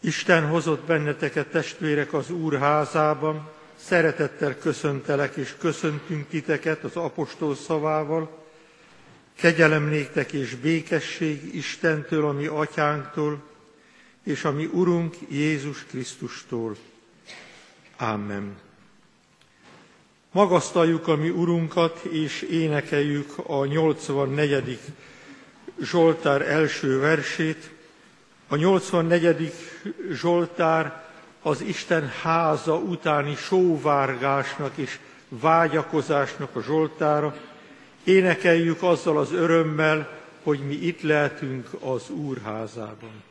Isten hozott benneteket, testvérek, az Úr házában, szeretettel köszöntelek és köszöntünk titeket az apostol szavával, kegyelem és békesség Istentől, ami atyánktól, és ami Urunk Jézus Krisztustól. Amen. Magasztaljuk a mi Urunkat, és énekeljük a 84. Zsoltár első versét. A 84. Zsoltár az Isten háza utáni sóvárgásnak és vágyakozásnak a Zsoltára. Énekeljük azzal az örömmel, hogy mi itt lehetünk az Úr házában.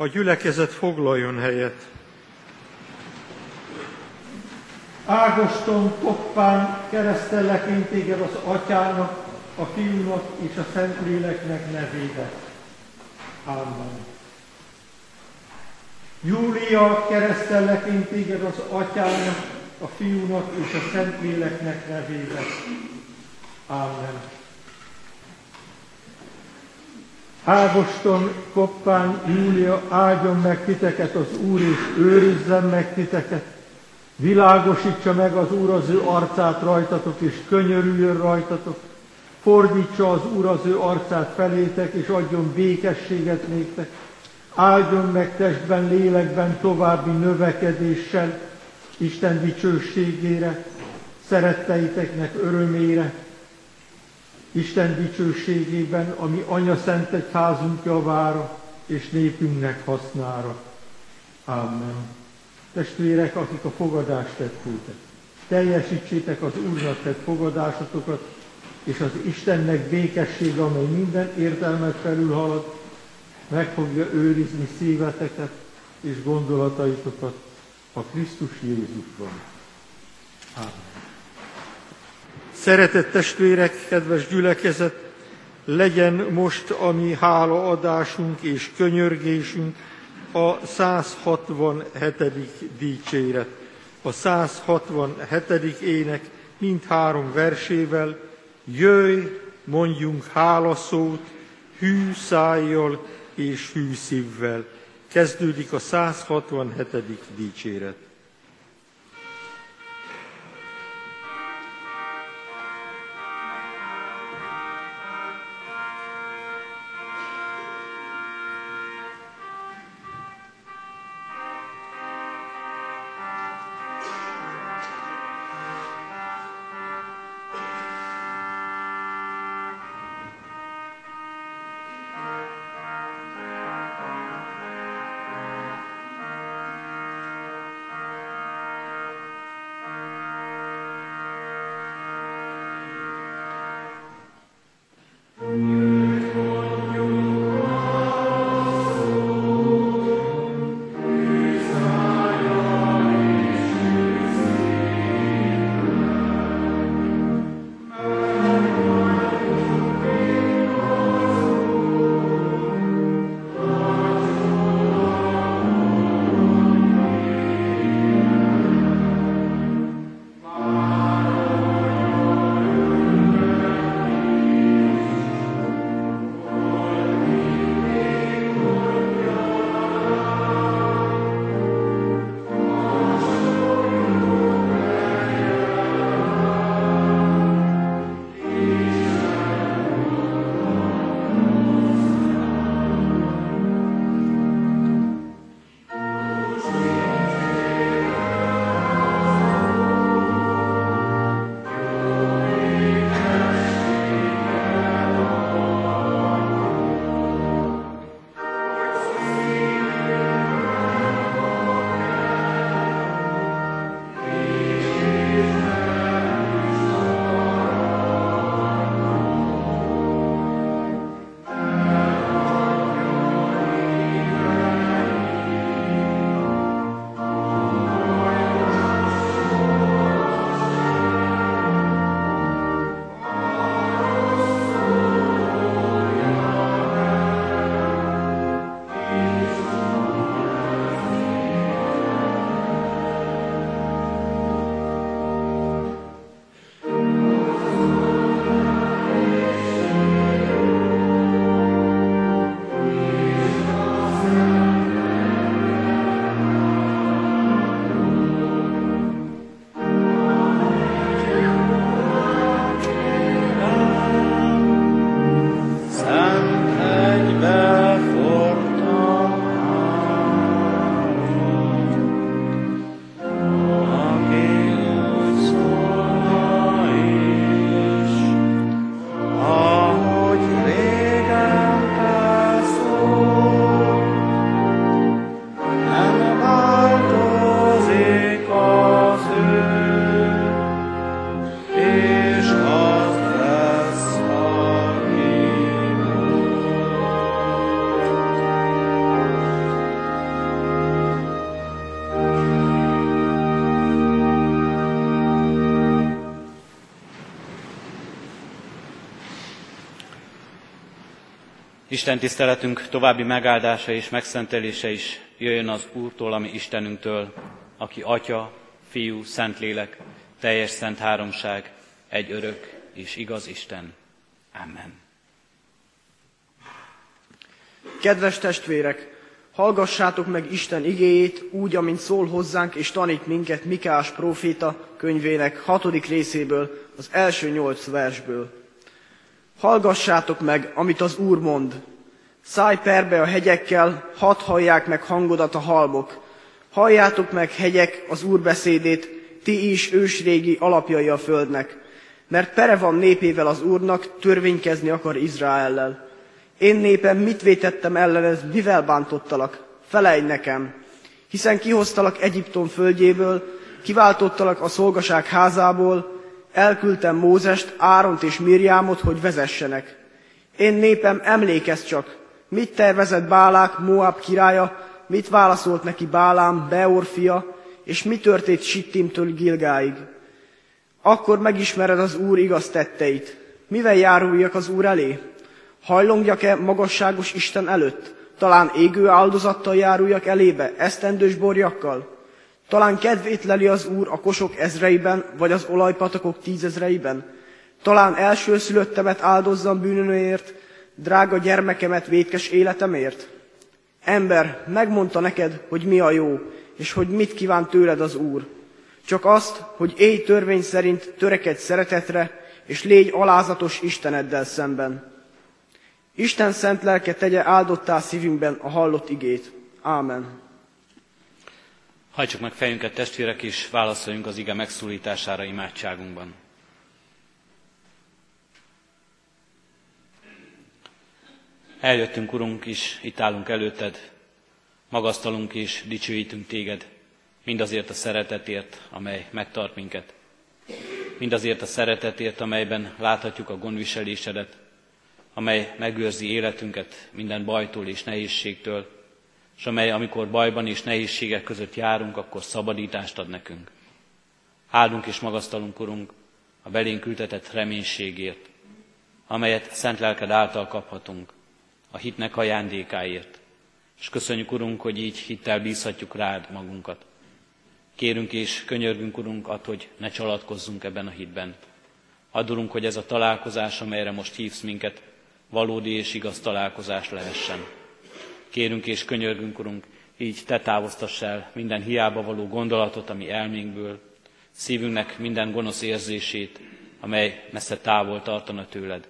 A gyülekezet foglaljon helyet. Ágoston, koppán, keresztellek én téged az atyának, a fiúnak és a Szentléleknek nevébe. Amen. Júlia, keresztellek én téged az atyának, a fiúnak és a Szentléleknek nevébe. Amen. Ágoston, Koppány, Júlia, áldjon meg titeket az Úr, és őrizzen meg titeket. Világosítsa meg az Úr az ő arcát rajtatok, és könyörüljön rajtatok. Fordítsa az Úr az ő arcát felétek, és adjon békességet néktek. Áldjon meg testben, lélekben további növekedéssel, Isten dicsőségére, szeretteiteknek örömére, Isten dicsőségében, ami Anya Szent Egyházunk javára és népünknek hasznára. Amen. Testvérek, akik a fogadást tettétek, teljesítsétek az Úrnak tett fogadásotokat, és az Istennek békessége, amely minden értelmet felülhalad, meg fogja őrizni szíveteket és gondolataitokat a Krisztus Jézusban. Amen. Szeretett testvérek, kedves gyülekezet, legyen most a mi hálaadásunk és könyörgésünk a 167. dicséret. A 167. ének mindhárom versével jöjj, mondjunk hálaszót, hű szájjal és hű szívvel. Kezdődik a 167. dicséret. Isten tiszteletünk további megáldása és megszentelése is jöjjön az Úrtól, ami Istenünktől, aki Atya, Fiú, Szentlélek, teljes szent háromság, egy örök és igaz Isten. Amen. Kedves testvérek, hallgassátok meg Isten igéjét úgy, amint szól hozzánk és tanít minket Mikás próféta könyvének hatodik részéből, az első nyolc versből. Hallgassátok meg, amit az Úr mond. Szállj perbe a hegyekkel, hadd hallják meg hangodat a halmok. Halljátok meg, hegyek, az Úr beszédét, ti is ősrégi alapjai a földnek. Mert pere van népével az Úrnak, törvénykezni akar Izraellel. Én népem mit vétettem ellened, mivel bántottalak? Felejj nekem! Hiszen kihoztalak Egyiptom földjéből, kiváltottalak a szolgaság házából, elküldtem Mózest, Áront és Mirjámot, hogy vezessenek. Én népem, emlékezz csak, mit tervezett Bálák, Moab királya, mit válaszolt neki Bálám, Beor fia, és mi történt Sittimtől Gilgáig. Akkor megismered az Úr igaz tetteit. Mivel járuljak az Úr elé? Hajlongjak-e magasságos Isten előtt? Talán égő áldozattal járuljak elébe, esztendős borjakkal? Talán kedvét leli az Úr a kosok ezreiben, vagy az olajpatakok tízezreiben? Talán elsőszülöttemet áldozzam bűnömért, drága gyermekemet vétkes életemért? Ember, megmondta neked, hogy mi a jó, és hogy mit kíván tőled az Úr. Csak azt, hogy élj törvény szerint törekedj szeretetre, és légy alázatos Isteneddel szemben. Isten szent lelke tegye áldottá szívünkben a hallott igét. Ámen. Hajtsuk meg fejünket testvérek, és válaszoljunk az ige megszólítására imádságunkban. Eljöttünk, Urunk, is itt állunk előtted, magasztalunk és dicsőítünk téged, mindazért a szeretetért, amely megtart minket. Mindazért a szeretetért, amelyben láthatjuk a gondviselésedet, amely megőrzi életünket minden bajtól és nehézségtől, és amely, amikor bajban és nehézségek között járunk, akkor szabadítást ad nekünk. Áldunk és magasztalunk, Urunk, a belénk ültetett reménységért, amelyet szent lelked által kaphatunk, a hitnek ajándékáért, és köszönjük, Urunk, hogy így hittel bízhatjuk rád magunkat. Kérünk és könyörgünk, Urunk, ad, hogy ne csalatkozzunk ebben a hitben. Adulunk, hogy ez a találkozás, amelyre most hívsz minket, valódi és igaz találkozás lehessen. Kérünk és könyörgünk, Urunk, így te távoztass el minden hiába való gondolatot, ami elménkből, szívünknek minden gonosz érzését, amely messze távol tartana tőled.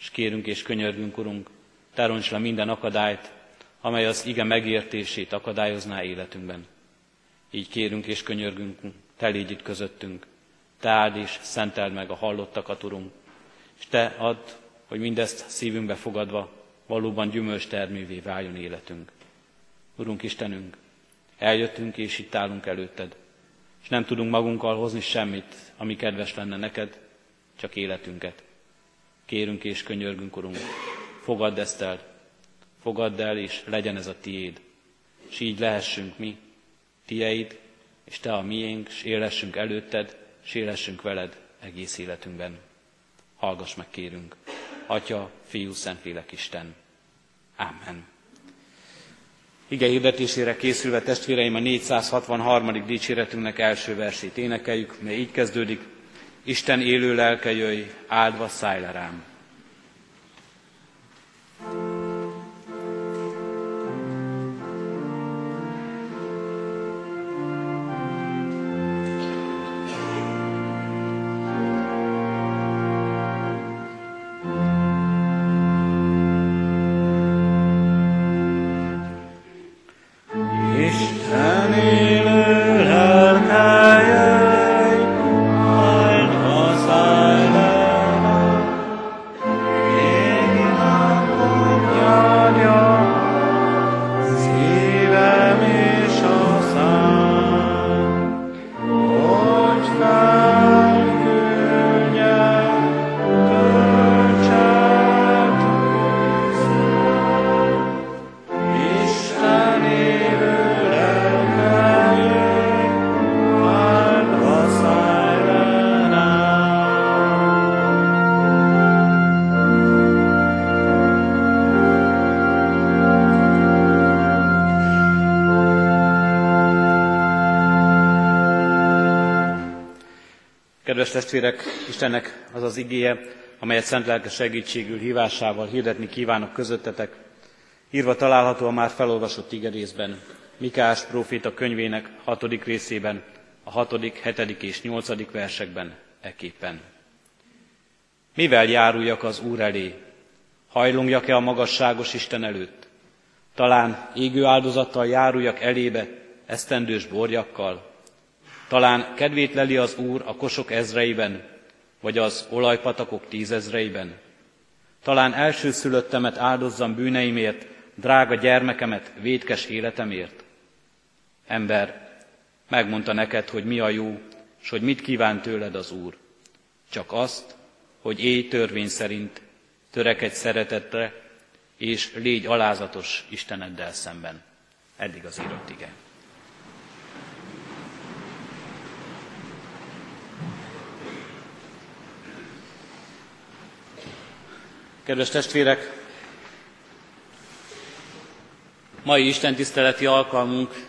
És kérünk és könyörgünk, Urunk, te le minden akadályt, amely az ige megértését akadályozná életünkben. Így kérünk és könyörgünk, te légy itt közöttünk, te áld és szenteld meg a hallottakat, Urunk, és te add, hogy mindezt szívünkbe fogadva valóban gyümölcs termővé váljon életünk. Urunk Istenünk, eljöttünk és itt állunk előtted, és nem tudunk magunkkal hozni semmit, ami kedves lenne neked, csak életünket. Kérünk és könyörgünk, Urunk, fogadd ezt el, fogadd el, és legyen ez a tiéd. És így lehessünk mi, tieid, és te a miénk, és élhessünk előtted, és élhessünk veled egész életünkben. Hallgass meg, kérünk. Atya, Fiú, Szentlélek Isten. Amen. Ige hirdetésére készülve testvéreim a 463. dicséretünknek első versét énekeljük, mely így kezdődik. Isten élő lelke jöjj, áldva szállj rám. Istené. Testvérek, Istennek az az igéje, amelyet szent lelke segítségül hívásával hirdetni kívánok közöttetek, írva található a már felolvasott igerészben, Mikás próféta könyvének hatodik részében, a hatodik, hetedik és nyolcadik versekben eképpen. Mivel járuljak az Úr elé? Hajlongjak-e a magasságos Isten előtt? Talán égő áldozattal járuljak elébe, esztendős borjakkal? Talán kedvét leli az Úr a kosok ezreiben, vagy az olajpatakok tízezreiben? Talán elsőszülöttemet áldozzam bűneimért, drága gyermekemet védkes életemért? Ember, megmondta neked, hogy mi a jó, és hogy mit kíván tőled az Úr. Csak azt, hogy élj törvény szerint, törekedj szeretetre, és légy alázatos Isteneddel szemben. Eddig az írott ige. Kedves testvérek, mai Isten tiszteleti alkalmunk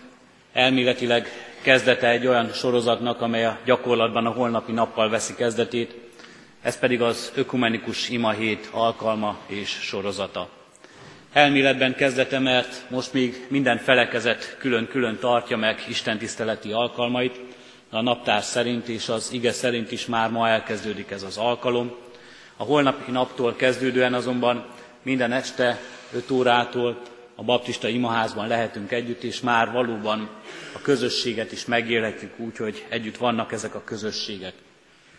elméletileg kezdete egy olyan sorozatnak, amely a gyakorlatban a holnapi nappal veszi kezdetét, ez pedig az ökumenikus ima hét alkalma és sorozata. Elméletben kezdete, mert most még minden felekezet külön-külön tartja meg Isten tiszteleti alkalmait, a naptár szerint és az ige szerint is már ma elkezdődik ez az alkalom. A holnapi naptól kezdődően azonban minden este 5 órától a baptista imaházban lehetünk együtt, és már valóban a közösséget is megélhetjük úgy, hogy együtt vannak ezek a közösségek.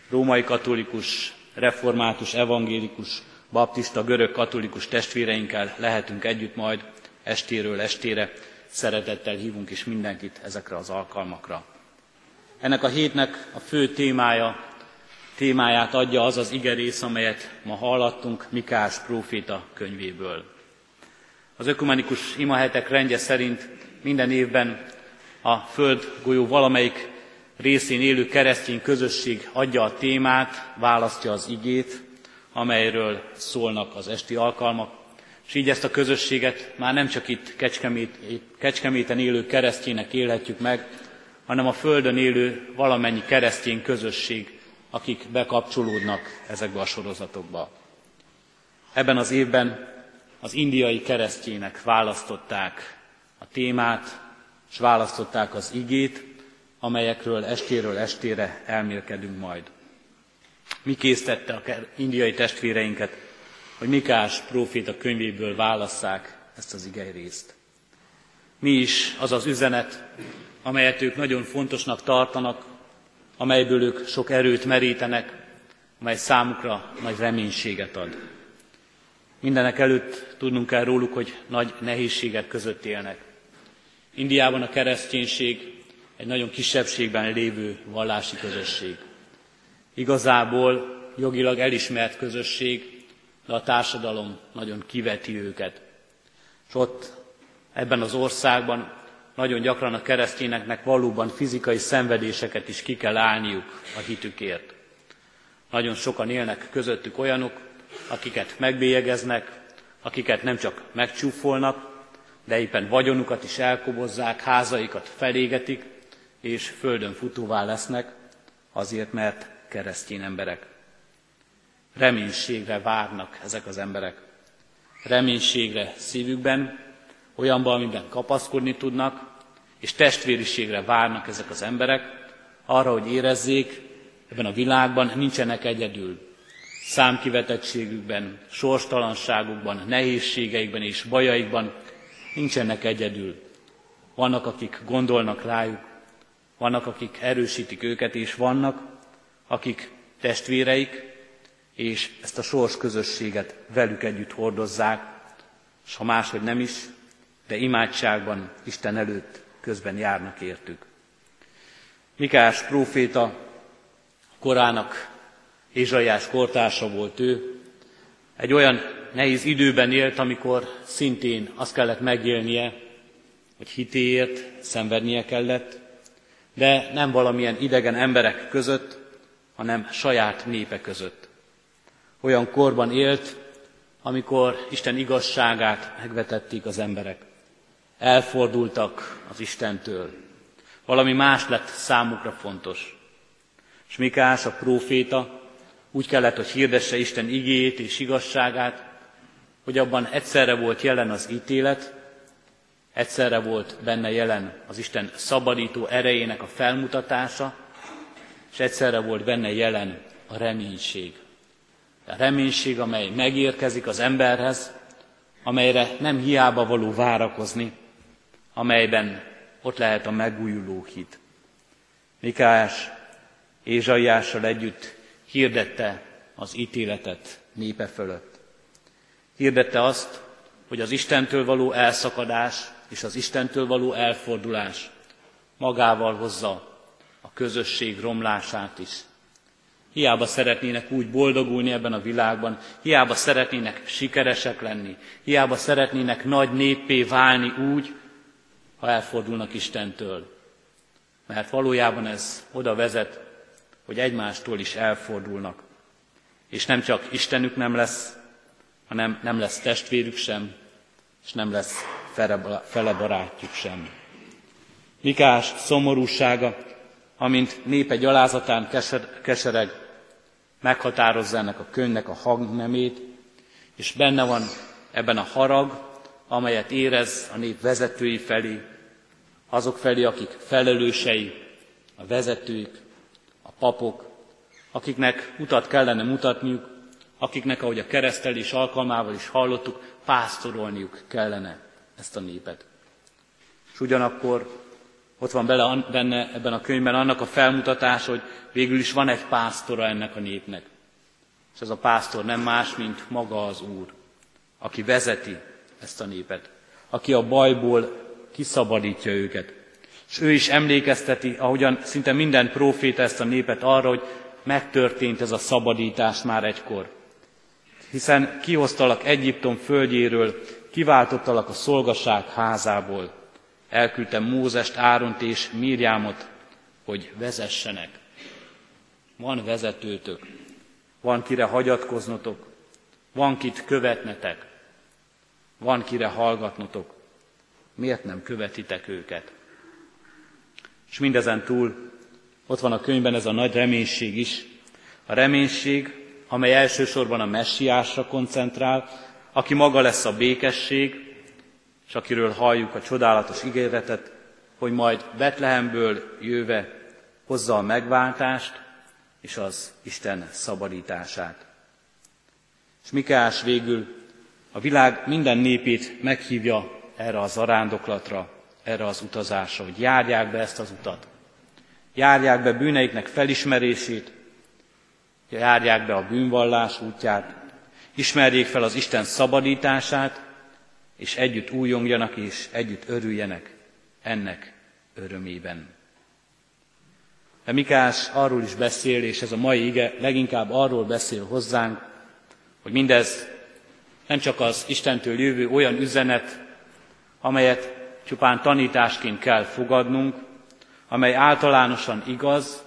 Római katolikus, református, evangélikus, baptista, görög katolikus testvéreinkkel lehetünk együtt majd estéről estére. Szeretettel hívunk is mindenkit ezekre az alkalmakra. Ennek a hétnek a fő témája, témáját adja az az igerész, amelyet ma hallattunk Mikás próféta könyvéből. Az ökumenikus imahetek rendje szerint minden évben a Föld golyó valamelyik részén élő keresztény közösség adja a témát, választja az igét, amelyről szólnak az esti alkalmak, és így ezt a közösséget már nem csak itt Kecskemét, Kecskeméten élő keresztjének élhetjük meg, hanem a Földön élő valamennyi keresztény közösség, akik bekapcsolódnak ezekbe a sorozatokba. Ebben az évben az indiai keresztjének választották a témát, és választották az igét, amelyekről estéről estére elmélkedünk majd. Mi késztette a indiai testvéreinket, hogy Mikás próféta könyvéből válasszák ezt az igei részt. Mi is az az üzenet, amelyet ők nagyon fontosnak tartanak, amelyből ők sok erőt merítenek, amely számukra nagy reménységet ad. Mindenek előtt tudnunk kell róluk, hogy nagy nehézségek között élnek. Indiában a kereszténység egy nagyon kisebbségben lévő vallási közösség. Igazából jogilag elismert közösség, de a társadalom nagyon kiveti őket. És ott ebben az országban nagyon gyakran a keresztényeknek valóban fizikai szenvedéseket is ki kell állniuk a hitükért. Nagyon sokan élnek közöttük olyanok, akiket megbélyegeznek, akiket nem csak megcsúfolnak, de éppen vagyonukat is elkobozzák, házaikat felégetik, és földön futóvá lesznek, azért, mert keresztény emberek. Reménységre várnak ezek az emberek. Reménységre szívükben, olyanban, amiben kapaszkodni tudnak, és testvériségre várnak ezek az emberek, arra, hogy érezzék, ebben a világban nincsenek egyedül. Számkivetettségükben, sorstalanságukban, nehézségeikben és bajaikban nincsenek egyedül. Vannak, akik gondolnak rájuk, vannak, akik erősítik őket, és vannak, akik testvéreik, és ezt a sors közösséget velük együtt hordozzák, és ha máshogy nem is, de imádságban Isten előtt közben járnak értük. Mikás próféta korának Ézsaiás kortársa volt ő, egy olyan nehéz időben élt, amikor szintén azt kellett megélnie, hogy hitéért szenvednie kellett, de nem valamilyen idegen emberek között, hanem saját népe között. Olyan korban élt, amikor Isten igazságát megvetették az emberek. Elfordultak az Istentől. Valami más lett számukra fontos. És Mikás, a próféta úgy kellett, hogy hirdesse Isten igéjét és igazságát, hogy abban egyszerre volt jelen az ítélet, egyszerre volt benne jelen az Isten szabadító erejének a felmutatása, és egyszerre volt benne jelen a reménység. A reménység, amely megérkezik az emberhez, amelyre nem hiába való várakozni, amelyben ott lehet a megújuló hit. Mikáás Ézsaiással együtt hirdette az ítéletet népe fölött. Hirdette azt, hogy az Istentől való elszakadás és az Istentől való elfordulás magával hozza a közösség romlását is. Hiába szeretnének úgy boldogulni ebben a világban, hiába szeretnének sikeresek lenni, hiába szeretnének nagy néppé válni úgy, ha elfordulnak Istentől. Mert valójában ez oda vezet, hogy egymástól is elfordulnak. És nem csak Istenük nem lesz, hanem nem lesz testvérük sem, és nem lesz fele barátjuk sem. Mikás szomorúsága, amint népe gyalázatán kesereg, meghatározza ennek a könyvnek a hangnemét, és benne van ebben a harag, amelyet érez a nép vezetői felé, azok felé, akik felelősei, a vezetők, a papok, akiknek utat kellene mutatniuk, akiknek, ahogy a keresztelés alkalmával is hallottuk, pásztorolniuk kellene ezt a népet. És ugyanakkor ott van bele, benne ebben a könyvben annak a felmutatás, hogy végül is van egy pásztora ennek a népnek. És ez a pásztor nem más, mint maga az Úr, aki vezeti ezt a népet, aki a bajból kiszabadítja őket. És ő is emlékezteti, ahogyan szinte minden próféta ezt a népet arra, hogy megtörtént ez a szabadítás már egykor. Hiszen kihoztalak Egyiptom földjéről, kiváltottalak a szolgaság házából. Elküldtem Mózest, Áront és Mírjámot, hogy vezessenek. Van vezetőtök, van kire hagyatkoznotok, van kit követnetek, van kire hallgatnotok. Miért nem követitek őket? És mindezen túl ott van a könyvben ez a nagy reménység is. A reménység, amely elsősorban a messiásra koncentrál, aki maga lesz a békesség, és akiről halljuk a csodálatos ígéretet, hogy majd Betlehemből jöve hozza a megváltást és az Isten szabadítását. És Mikás végül a világ minden népét meghívja erre az arándoklatra, erre az utazásra, hogy járják be ezt az utat. Járják be bűneiknek felismerését, járják be a bűnvallás útját, ismerjék fel az Isten szabadítását, és együtt újongjanak és együtt örüljenek ennek örömében. De Mikás arról is beszél, és ez a mai ige leginkább arról beszél hozzánk, hogy mindez nem csak az Istentől jövő olyan üzenet, amelyet csupán tanításként kell fogadnunk, amely általánosan igaz,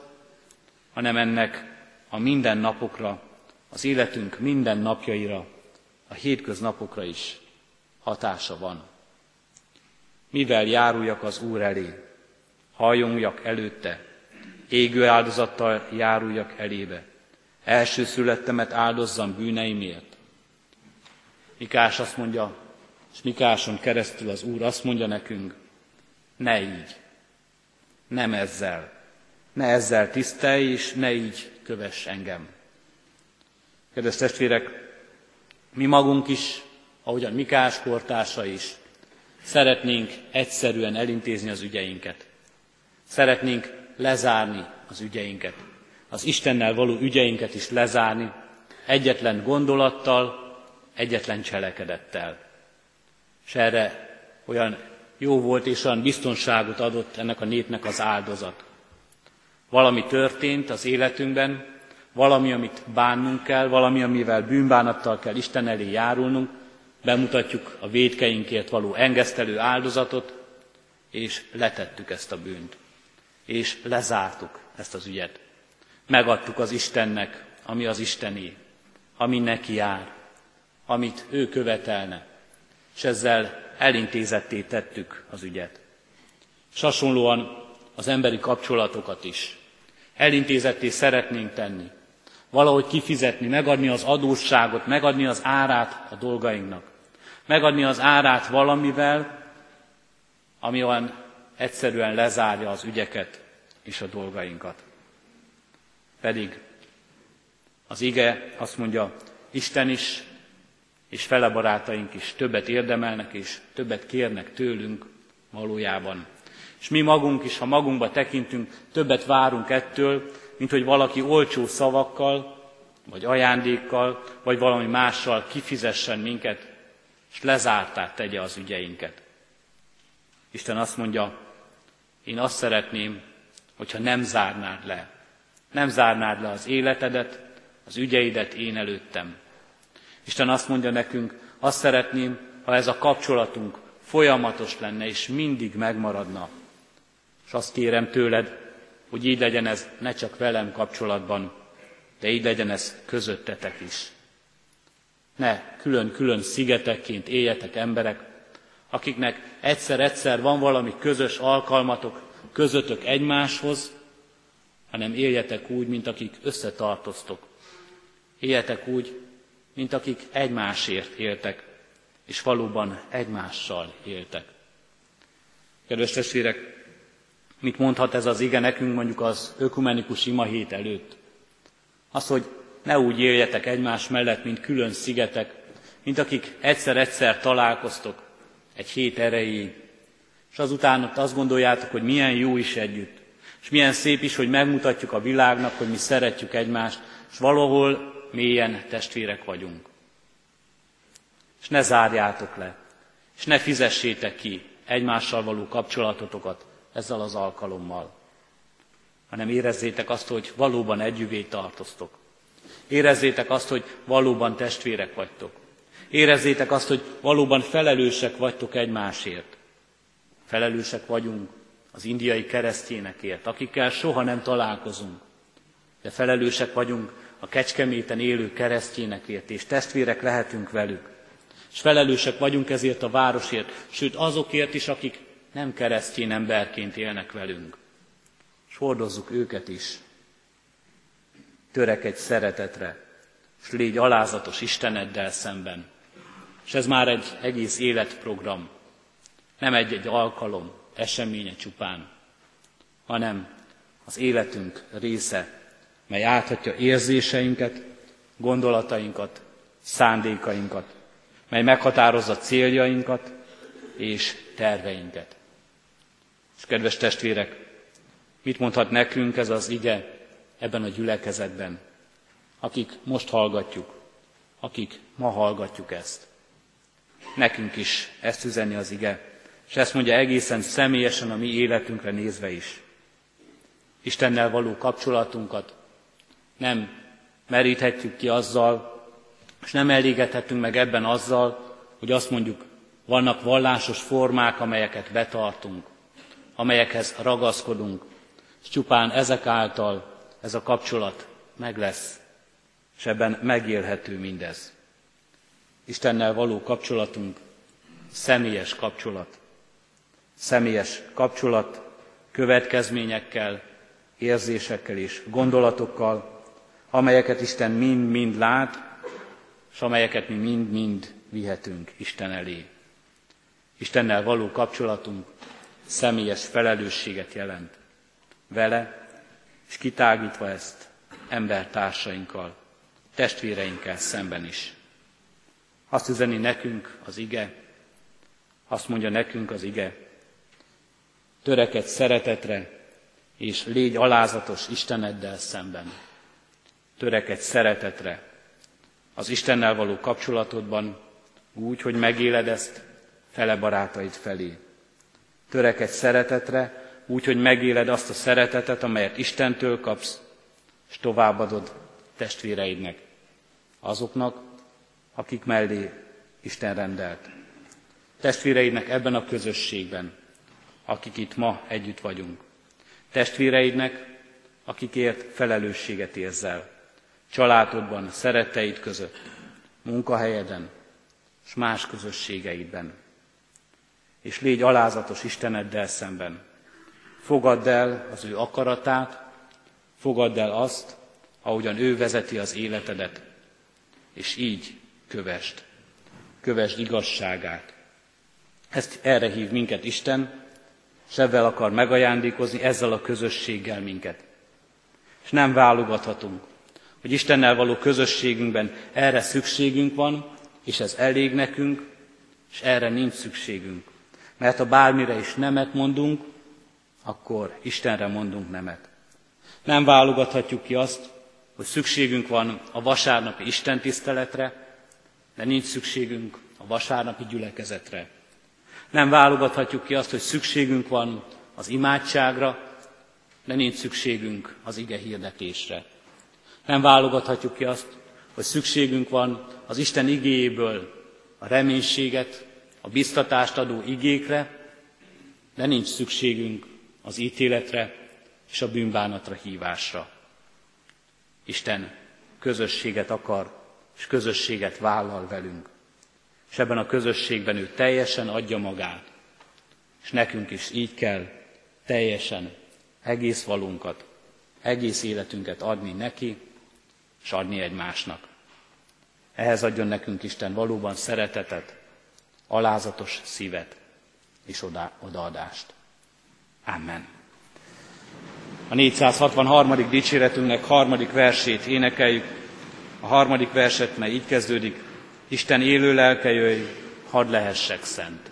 hanem ennek a mindennapokra, az életünk minden napjaira, a hétköznapokra is hatása van. Mivel járuljak az Úr elé, halljunjak előtte, égő áldozattal járuljak elébe, első születtemet áldozzam bűneimért. Mikás azt mondja, és Mikáson keresztül az Úr azt mondja nekünk, ne így, nem ezzel, ne ezzel tisztelj, és ne így kövess engem. Kedves testvérek, mi magunk is, ahogyan Mikás kortársa is, szeretnénk egyszerűen elintézni az ügyeinket. Szeretnénk lezárni az ügyeinket. Az Istennel való ügyeinket is lezárni, egyetlen gondolattal, egyetlen cselekedettel. És erre olyan jó volt és olyan biztonságot adott ennek a népnek az áldozat. Valami történt az életünkben, valami, amit bánnunk kell, valami, amivel bűnbánattal kell Isten elé járulnunk, bemutatjuk a védkeinkért való engesztelő áldozatot, és letettük ezt a bűnt. És lezártuk ezt az ügyet. Megadtuk az Istennek, ami az Istené, ami neki jár, amit ő követelne, és ezzel elintézetté tettük az ügyet. És hasonlóan az emberi kapcsolatokat is elintézetté szeretnénk tenni, valahogy kifizetni, megadni az adósságot, megadni az árát a dolgainknak, megadni az árát valamivel, ami olyan egyszerűen lezárja az ügyeket és a dolgainkat. Pedig az ige azt mondja, Isten is és fele barátaink is többet érdemelnek és többet kérnek tőlünk valójában. És mi magunk is, ha magunkba tekintünk, többet várunk ettől, mint hogy valaki olcsó szavakkal, vagy ajándékkal, vagy valami mással kifizessen minket, és lezártát tegye az ügyeinket. Isten azt mondja, én azt szeretném, hogyha nem zárnád le. Nem zárnád le az életedet, az ügyeidet én előttem. Isten azt mondja nekünk, azt szeretném, ha ez a kapcsolatunk folyamatos lenne, és mindig megmaradna. És azt kérem tőled, hogy így legyen ez ne csak velem kapcsolatban, de így legyen ez közöttetek is. Ne külön-külön szigetekként éljetek emberek, akiknek egyszer-egyszer van valami közös alkalmatok közöttök egymáshoz, hanem éljetek úgy, mint akik összetartoztok. Éljetek úgy, mint akik egymásért éltek, és valóban egymással éltek. Kedves testvérek, mit mondhat ez az ige nekünk mondjuk az ökumenikus ima hét előtt? Az, hogy ne úgy éljetek egymás mellett, mint külön szigetek, mint akik egyszer-egyszer találkoztok egy hét erejéig, és azután ott azt gondoljátok, hogy milyen jó is együtt, és milyen szép is, hogy megmutatjuk a világnak, hogy mi szeretjük egymást, és valahol mélyen testvérek vagyunk. És ne zárjátok le, és ne fizessétek ki egymással való kapcsolatotokat ezzel az alkalommal, hanem érezzétek azt, hogy valóban együvé tartoztok. Érezzétek azt, hogy valóban testvérek vagytok. Érezzétek azt, hogy valóban felelősek vagytok egymásért. Felelősek vagyunk az indiai keresztényekért, akikkel soha nem találkozunk. De felelősek vagyunk a Kecskeméten élő keresztényekért, és testvérek lehetünk velük. És felelősek vagyunk ezért a városért, sőt azokért is, akik nem keresztény emberként élnek velünk. És hordozzuk őket is. Törekedj szeretetre, és légy alázatos Isteneddel szemben. És ez már egy egész életprogram. Nem egy-egy alkalom, eseménye csupán, hanem az életünk része, mely áthatja érzéseinket, gondolatainkat, szándékainkat, mely meghatározza céljainkat és terveinket. És kedves testvérek, mit mondhat nekünk ez az ige ebben a gyülekezetben, akik most hallgatjuk, akik ma hallgatjuk ezt. Nekünk is ezt üzeni az ige, és ezt mondja egészen személyesen a mi életünkre nézve is. Istennel való kapcsolatunkat nem meríthetjük ki azzal, és nem elégedhetünk meg ebben azzal, hogy azt mondjuk, vannak vallásos formák, amelyeket betartunk, amelyekhez ragaszkodunk, és csupán ezek által ez a kapcsolat meg lesz, és ebben megélhető mindez. Istennel való kapcsolatunk személyes kapcsolat. Személyes kapcsolat következményekkel, érzésekkel és gondolatokkal, amelyeket Isten mind-mind lát, és amelyeket mi mind-mind vihetünk Isten elé. Istennel való kapcsolatunk személyes felelősséget jelent. Vele, és kitágítva ezt embertársainkkal, testvéreinkkel szemben is. Azt üzeni nekünk az ige, azt mondja nekünk az ige, törekedj szeretetre, és légy alázatos Isteneddel szemben törekedj szeretetre az Istennel való kapcsolatodban, úgy, hogy megéled ezt fele barátaid felé. Törekedj szeretetre, úgy, hogy megéled azt a szeretetet, amelyet Istentől kapsz, és továbbadod testvéreidnek, azoknak, akik mellé Isten rendelt. Testvéreidnek ebben a közösségben, akik itt ma együtt vagyunk. Testvéreidnek, akikért felelősséget érzel családodban, szeretteid között, munkahelyeden és más közösségeidben. És légy alázatos Isteneddel szemben. Fogadd el az ő akaratát, Fogadd el azt, ahogyan ő vezeti az életedet, és így kövest. Kövest igazságát. Ezt erre hív minket Isten, és ezzel akar megajándékozni, ezzel a közösséggel minket. És nem válogathatunk, hogy Istennel való közösségünkben erre szükségünk van, és ez elég nekünk, és erre nincs szükségünk. Mert ha bármire is nemet mondunk, akkor Istenre mondunk nemet. Nem válogathatjuk ki azt, hogy szükségünk van a vasárnapi Isten tiszteletre, de nincs szükségünk a vasárnapi gyülekezetre. Nem válogathatjuk ki azt, hogy szükségünk van az imádságra, de nincs szükségünk az ige hirdetésre. Nem válogathatjuk ki azt, hogy szükségünk van az Isten igéjéből a reménységet, a biztatást adó igékre, de nincs szükségünk az ítéletre és a bűnbánatra hívásra. Isten közösséget akar, és közösséget vállal velünk. És ebben a közösségben ő teljesen adja magát. És nekünk is így kell teljesen egész valunkat, egész életünket adni neki, és adni egymásnak. Ehhez adjon nekünk Isten valóban szeretetet, alázatos szívet és oda, odaadást. Amen. A 463. dicséretünknek harmadik versét énekeljük. A harmadik verset, mely így kezdődik, Isten élő lelke jöjj, hadd lehessek szent.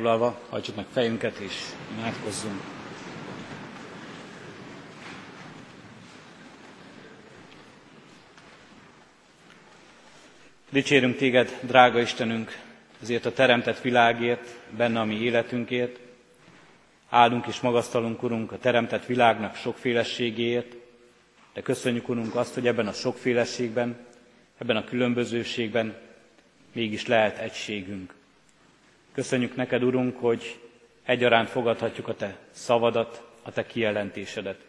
Foglalva, hajtsuk meg fejünket és imádkozzunk. Dicsérünk téged, drága Istenünk, ezért a teremtett világért, benne a mi életünkért. Áldunk és magasztalunk, Urunk, a teremtett világnak sokféleségéért, de köszönjük, Urunk, azt, hogy ebben a sokféleségben, ebben a különbözőségben mégis lehet egységünk. Köszönjük neked, Urunk, hogy egyaránt fogadhatjuk a Te szavadat, a Te kijelentésedet.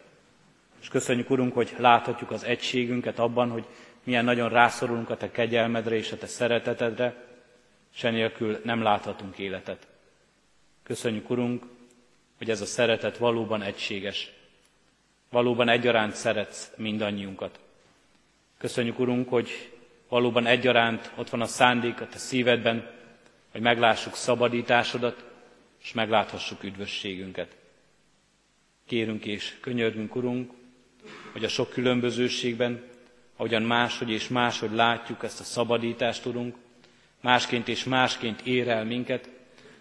És köszönjük, Urunk, hogy láthatjuk az egységünket abban, hogy milyen nagyon rászorulunk a Te kegyelmedre és a Te szeretetedre, se nélkül nem láthatunk életet. Köszönjük, Urunk, hogy ez a szeretet valóban egységes. Valóban egyaránt szeretsz mindannyiunkat. Köszönjük, Urunk, hogy valóban egyaránt ott van a szándék a Te szívedben, hogy meglássuk szabadításodat, és megláthassuk üdvösségünket. Kérünk és könyörgünk, Urunk, hogy a sok különbözőségben, ahogyan máshogy és máshogy látjuk ezt a szabadítást, Urunk, másként és másként ér el minket,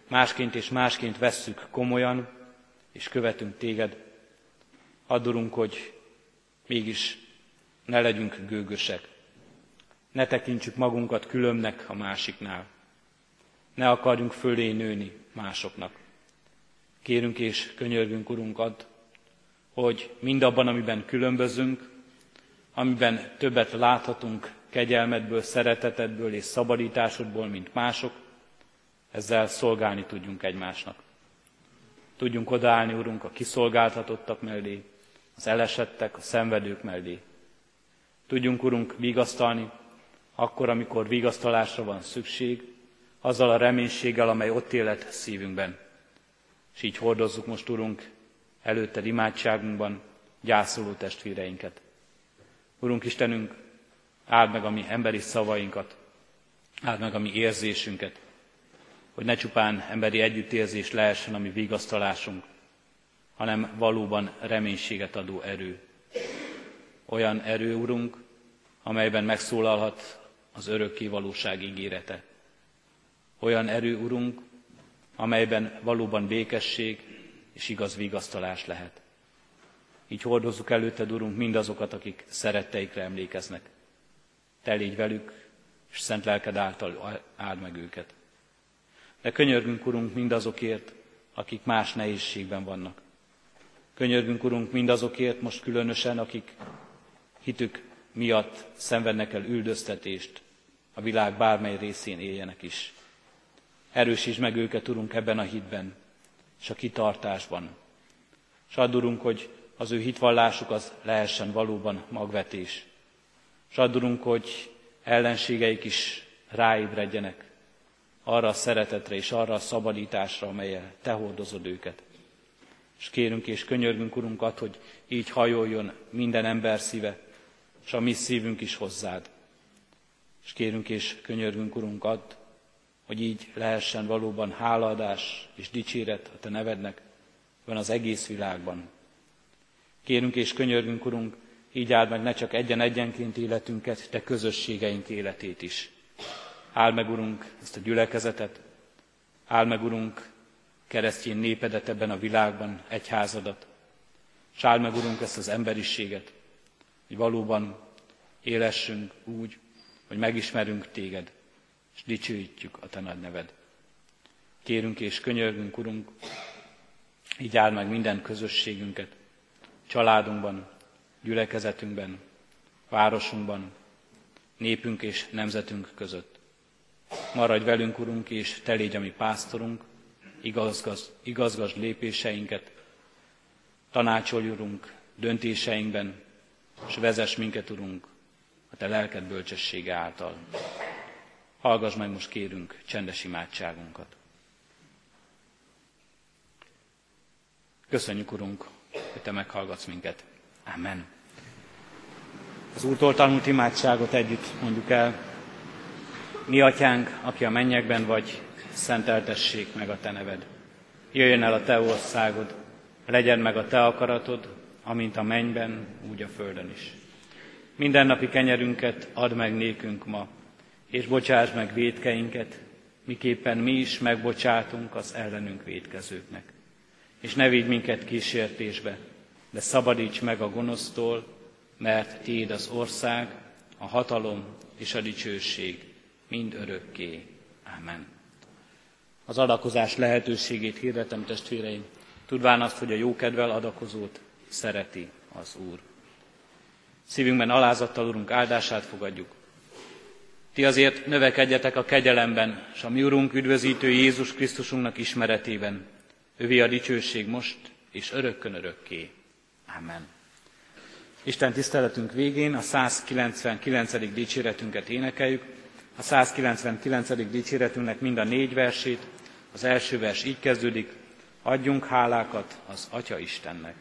másként és másként vesszük komolyan, és követünk téged. Add, hogy mégis ne legyünk gőgösek. Ne tekintsük magunkat különnek a másiknál ne akarjunk fölé nőni másoknak. Kérünk és könyörgünk, Urunk, add, hogy mindabban, amiben különbözünk, amiben többet láthatunk kegyelmedből, szeretetedből és szabadításodból, mint mások, ezzel szolgálni tudjunk egymásnak. Tudjunk odaállni, Urunk, a kiszolgáltatottak mellé, az elesettek, a szenvedők mellé. Tudjunk, Urunk, vigasztalni, akkor, amikor vigasztalásra van szükség, azzal a reménységgel, amely ott élet szívünkben. És így hordozzuk most, Urunk, előtted imádságunkban gyászoló testvéreinket. Urunk Istenünk, áld meg a mi emberi szavainkat, áld meg a mi érzésünket, hogy ne csupán emberi együttérzés lehessen a mi vigasztalásunk, hanem valóban reménységet adó erő. Olyan erő, Urunk, amelyben megszólalhat az örökké valóság ígérete. Olyan erő, Urunk, amelyben valóban békesség és igaz vigasztalás lehet. Így hordozzuk előtted, Urunk, mindazokat, akik szeretteikre emlékeznek. Te légy velük, és szent lelked által áld meg őket. De könyörgünk, Urunk, mindazokért, akik más nehézségben vannak. Könyörgünk, Urunk, mindazokért most különösen, akik hitük miatt szenvednek el üldöztetést, a világ bármely részén éljenek is. Erősíts meg őket, Urunk, ebben a hitben, és a kitartásban. És add, Urunk, hogy az ő hitvallásuk az lehessen valóban magvetés. És add, Urunk, hogy ellenségeik is ráébredjenek arra a szeretetre és arra a szabadításra, amelyel Te hordozod őket. És kérünk és könyörgünk, Urunk, ad, hogy így hajoljon minden ember szíve, és a mi szívünk is hozzád. És kérünk és könyörgünk, Urunk, add, hogy így lehessen valóban hálaadás és dicséret a Te nevednek van az egész világban. Kérünk és könyörgünk, Urunk, így áld meg ne csak egyen-egyenként életünket, de közösségeink életét is. Áld meg, Urunk, ezt a gyülekezetet, áld meg, Urunk, keresztény népedet ebben a világban, egyházadat, és áld meg, Urunk, ezt az emberiséget, hogy valóban élessünk úgy, hogy megismerünk Téged, és dicsőítjük a Te nagy neved. Kérünk és könyörgünk, Urunk, így áld meg minden közösségünket, családunkban, gyülekezetünkben, városunkban, népünk és nemzetünk között. Maradj velünk, Urunk, és Te légy a mi pásztorunk, igazgaz, igazgasd lépéseinket, tanácsolj, Urunk, döntéseinkben, és vezess minket, Urunk, a Te lelked bölcsessége által. Hallgass meg most kérünk csendes imádságunkat. Köszönjük, Urunk, hogy Te meghallgatsz minket. Amen. Az Úrtól tanult imádságot együtt mondjuk el. Mi atyánk, aki a mennyekben vagy, szenteltessék meg a Te neved. Jöjjön el a Te országod, legyen meg a Te akaratod, amint a mennyben, úgy a földön is. Mindennapi kenyerünket add meg nékünk ma, és bocsáss meg védkeinket, miképpen mi is megbocsátunk az ellenünk védkezőknek. És ne vigy minket kísértésbe, de szabadíts meg a gonosztól, mert Tiéd az ország, a hatalom és a dicsőség mind örökké. Amen. Az adakozás lehetőségét hirdetem testvéreim, tudván azt, hogy a jókedvel adakozót szereti az Úr. Szívünkben alázattal, Urunk, áldását fogadjuk. Ti azért növekedjetek a kegyelemben, és a mi Urunk üdvözítő Jézus Krisztusunknak ismeretében. Övé a dicsőség most és örökkön örökké. Amen. Isten tiszteletünk végén a 199. dicséretünket énekeljük. A 199. dicséretünknek mind a négy versét. Az első vers így kezdődik. Adjunk hálákat az Atya Istennek.